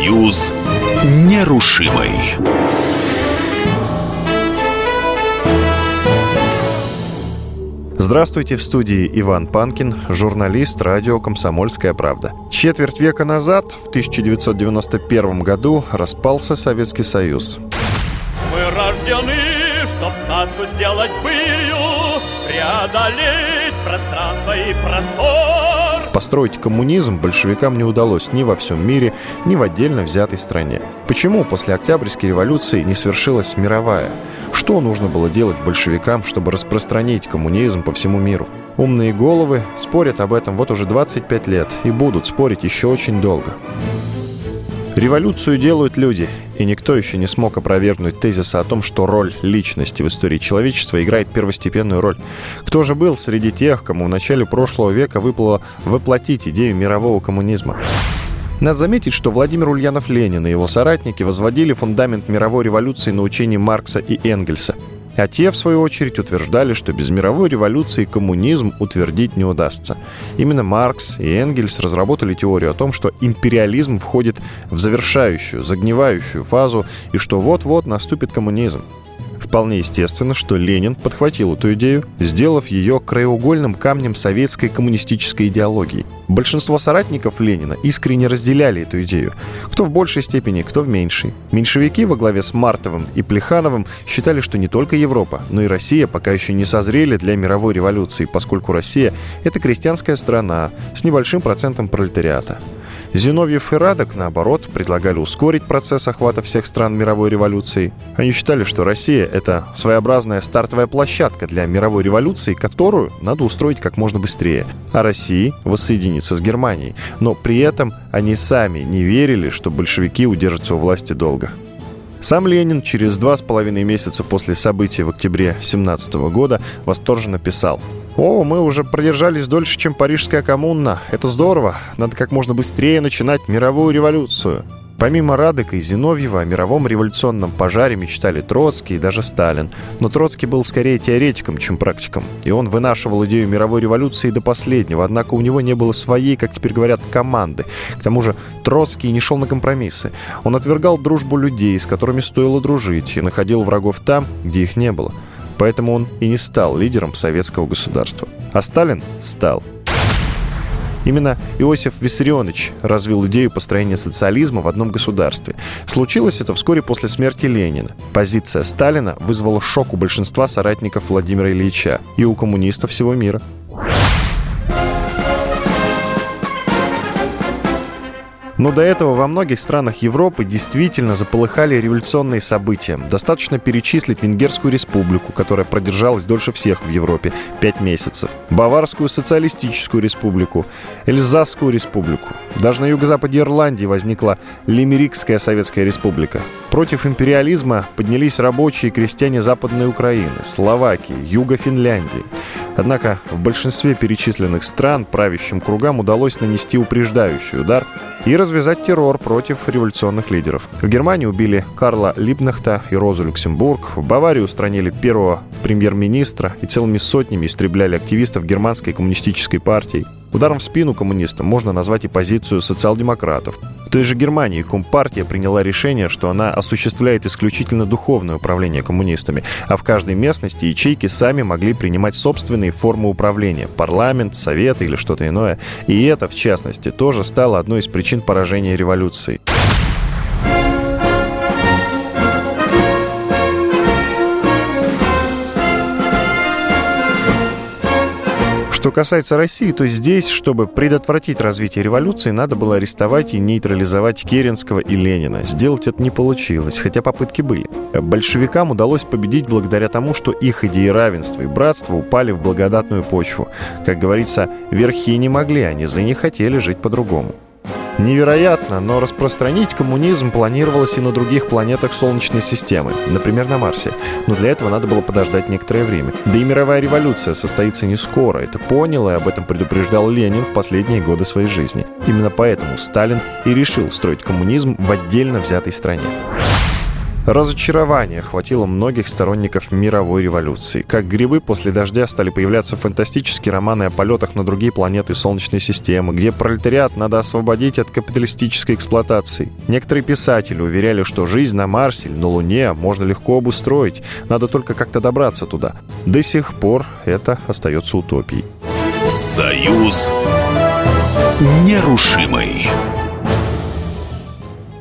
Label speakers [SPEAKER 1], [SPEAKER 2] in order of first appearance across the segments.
[SPEAKER 1] Союз нерушимый.
[SPEAKER 2] Здравствуйте, в студии Иван Панкин, журналист радио «Комсомольская правда». Четверть века назад, в 1991 году, распался Советский Союз.
[SPEAKER 3] Мы рождены, чтоб сказку сделать былью, преодолеть пространство и простор.
[SPEAKER 2] Построить коммунизм большевикам не удалось ни во всем мире, ни в отдельно взятой стране. Почему после Октябрьской революции не свершилась мировая? Что нужно было делать большевикам, чтобы распространить коммунизм по всему миру? Умные головы спорят об этом вот уже 25 лет и будут спорить еще очень долго. Революцию делают люди, и никто еще не смог опровергнуть тезиса о том, что роль личности в истории человечества играет первостепенную роль. Кто же был среди тех, кому в начале прошлого века выпало воплотить идею мирового коммунизма? Надо заметить, что Владимир Ульянов-Ленин и его соратники возводили фундамент мировой революции на учении Маркса и Энгельса. А те, в свою очередь, утверждали, что без мировой революции коммунизм утвердить не удастся. Именно Маркс и Энгельс разработали теорию о том, что империализм входит в завершающую, загнивающую фазу и что вот-вот наступит коммунизм. Вполне естественно, что Ленин подхватил эту идею, сделав ее краеугольным камнем советской коммунистической идеологии. Большинство соратников Ленина искренне разделяли эту идею. Кто в большей степени, кто в меньшей. Меньшевики во главе с Мартовым и Плехановым считали, что не только Европа, но и Россия пока еще не созрели для мировой революции, поскольку Россия — это крестьянская страна с небольшим процентом пролетариата. Зиновьев и Радок, наоборот, предлагали ускорить процесс охвата всех стран мировой революции. Они считали, что Россия — это своеобразная стартовая площадка для мировой революции, которую надо устроить как можно быстрее, а России воссоединиться с Германией. Но при этом они сами не верили, что большевики удержатся у власти долго. Сам Ленин через два с половиной месяца после событий в октябре 17 года восторженно писал «О, мы уже продержались дольше, чем Парижская коммуна. Это здорово. Надо как можно быстрее начинать мировую революцию». Помимо Радека и Зиновьева, о мировом революционном пожаре мечтали Троцкий и даже Сталин. Но Троцкий был скорее теоретиком, чем практиком. И он вынашивал идею мировой революции до последнего, однако у него не было своей, как теперь говорят, команды. К тому же Троцкий не шел на компромиссы. Он отвергал дружбу людей, с которыми стоило дружить, и находил врагов там, где их не было. Поэтому он и не стал лидером советского государства. А Сталин стал. Именно Иосиф Виссарионович развил идею построения социализма в одном государстве. Случилось это вскоре после смерти Ленина. Позиция Сталина вызвала шок у большинства соратников Владимира Ильича и у коммунистов всего мира. Но до этого во многих странах Европы действительно заполыхали революционные события. Достаточно перечислить Венгерскую республику, которая продержалась дольше всех в Европе – 5 месяцев, Баварскую социалистическую республику, Эльзасскую республику. Даже на юго-западе Ирландии возникла Лимерикская советская республика. Против империализма поднялись рабочие и крестьяне Западной Украины, Словакии, Юга Финляндии. Однако в большинстве перечисленных стран правящим кругам удалось нанести упреждающий удар и развязать террор против революционных лидеров. В Германии убили Карла Либнахта и Розу Люксембург, в Баварии устранили первого премьер-министра и целыми сотнями истребляли активистов германской коммунистической партии. Ударом в спину коммунистам можно назвать и позицию социал-демократов. В той же Германии Компартия приняла решение, что она осуществляет исключительно духовное управление коммунистами, а в каждой местности ячейки сами могли принимать собственные формы управления – парламент, совет или что-то иное. И это, в частности, тоже стало одной из причин поражения революции. Что касается России, то здесь, чтобы предотвратить развитие революции, надо было арестовать и нейтрализовать Керенского и Ленина. Сделать это не получилось, хотя попытки были. Большевикам удалось победить благодаря тому, что их идеи равенства и братства упали в благодатную почву. Как говорится, верхи не могли, они за них хотели жить по-другому. Невероятно, но распространить коммунизм планировалось и на других планетах Солнечной системы, например, на Марсе. Но для этого надо было подождать некоторое время. Да и мировая революция состоится не скоро. Это понял и об этом предупреждал Ленин в последние годы своей жизни. Именно поэтому Сталин и решил строить коммунизм в отдельно взятой стране. Разочарование охватило многих сторонников мировой революции. Как грибы после дождя стали появляться фантастические романы о полетах на другие планеты Солнечной системы, где пролетариат надо освободить от капиталистической эксплуатации. Некоторые писатели уверяли, что жизнь на Марсе или на Луне можно легко обустроить, надо только как-то добраться туда. До сих пор это остается утопией.
[SPEAKER 1] Союз нерушимый.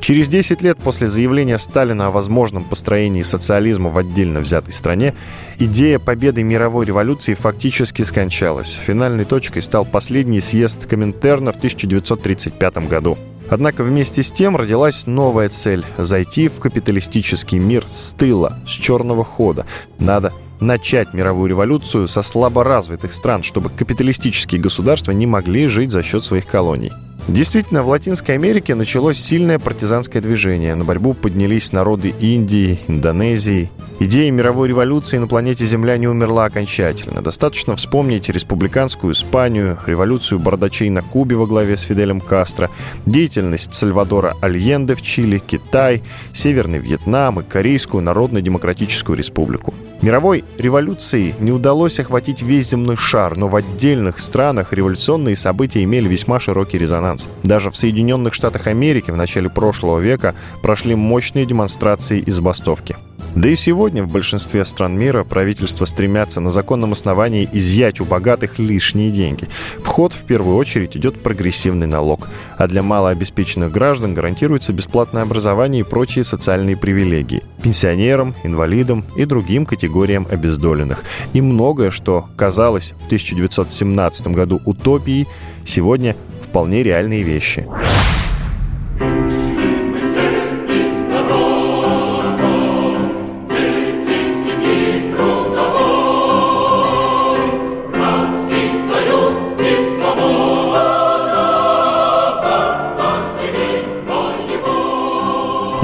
[SPEAKER 2] Через 10 лет после заявления Сталина о возможном построении социализма в отдельно взятой стране, идея победы мировой революции фактически скончалась. Финальной точкой стал последний съезд Коминтерна в 1935 году. Однако вместе с тем родилась новая цель – зайти в капиталистический мир с тыла, с черного хода. Надо начать мировую революцию со слаборазвитых стран, чтобы капиталистические государства не могли жить за счет своих колоний. Действительно, в Латинской Америке началось сильное партизанское движение. На борьбу поднялись народы Индии, Индонезии. Идея мировой революции на планете Земля не умерла окончательно. Достаточно вспомнить республиканскую Испанию, революцию бардачей на Кубе во главе с Фиделем Кастро, деятельность Сальвадора Альенде в Чили, Китай, Северный Вьетнам и Корейскую Народно-Демократическую Республику. Мировой революции не удалось охватить весь земной шар, но в отдельных странах революционные события имели весьма широкий резонанс. Даже в Соединенных Штатах Америки в начале прошлого века прошли мощные демонстрации и забастовки. Да и сегодня в большинстве стран мира правительства стремятся на законном основании изъять у богатых лишние деньги. В ход в первую очередь идет прогрессивный налог, а для малообеспеченных граждан гарантируется бесплатное образование и прочие социальные привилегии пенсионерам, инвалидам и другим категориям обездоленных. И многое, что казалось в 1917 году утопией, сегодня вполне реальные вещи.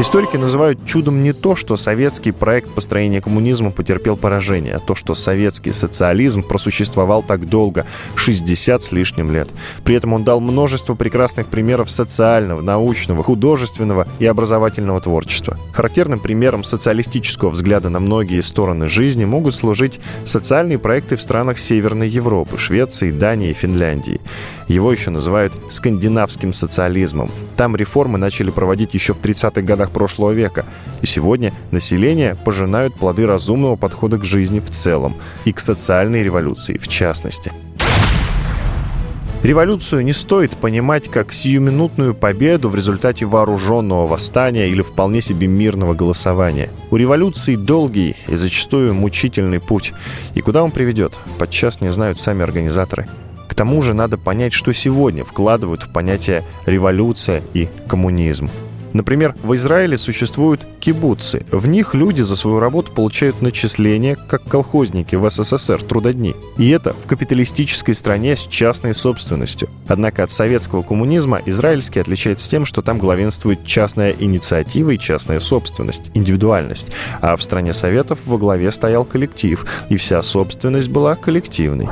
[SPEAKER 2] Историки называют чудом не то, что советский проект построения коммунизма потерпел поражение, а то, что советский социализм просуществовал так долго, 60 с лишним лет. При этом он дал множество прекрасных примеров социального, научного, художественного и образовательного творчества. Характерным примером социалистического взгляда на многие стороны жизни могут служить социальные проекты в странах Северной Европы, Швеции, Дании и Финляндии. Его еще называют скандинавским социализмом. Там реформы начали проводить еще в 30-х годах прошлого века. И сегодня население пожинают плоды разумного подхода к жизни в целом и к социальной революции в частности. Революцию не стоит понимать как сиюминутную победу в результате вооруженного восстания или вполне себе мирного голосования. У революции долгий и зачастую мучительный путь. И куда он приведет, подчас не знают сами организаторы. К тому же надо понять, что сегодня вкладывают в понятие революция и коммунизм. Например, в Израиле существуют кибуцы. В них люди за свою работу получают начисления, как колхозники в СССР, трудодни. И это в капиталистической стране с частной собственностью. Однако от советского коммунизма израильский отличается тем, что там главенствует частная инициатива и частная собственность, индивидуальность. А в стране Советов во главе стоял коллектив, и вся собственность была коллективной.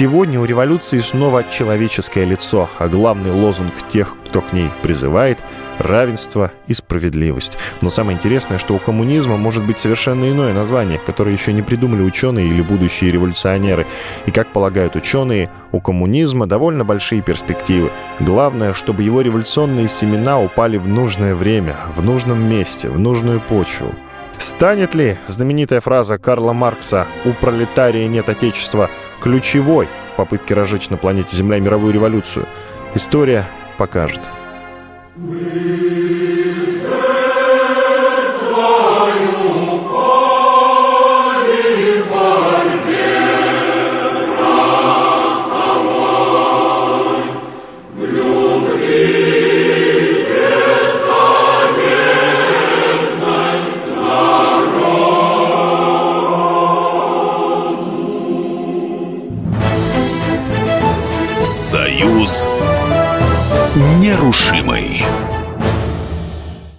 [SPEAKER 2] Сегодня у революции снова человеческое лицо, а главный лозунг тех, кто к ней призывает – равенство и справедливость. Но самое интересное, что у коммунизма может быть совершенно иное название, которое еще не придумали ученые или будущие революционеры. И, как полагают ученые, у коммунизма довольно большие перспективы. Главное, чтобы его революционные семена упали в нужное время, в нужном месте, в нужную почву. Станет ли знаменитая фраза Карла Маркса «У пролетария нет отечества» ключевой в попытке разжечь на планете Земля мировую революцию? История покажет.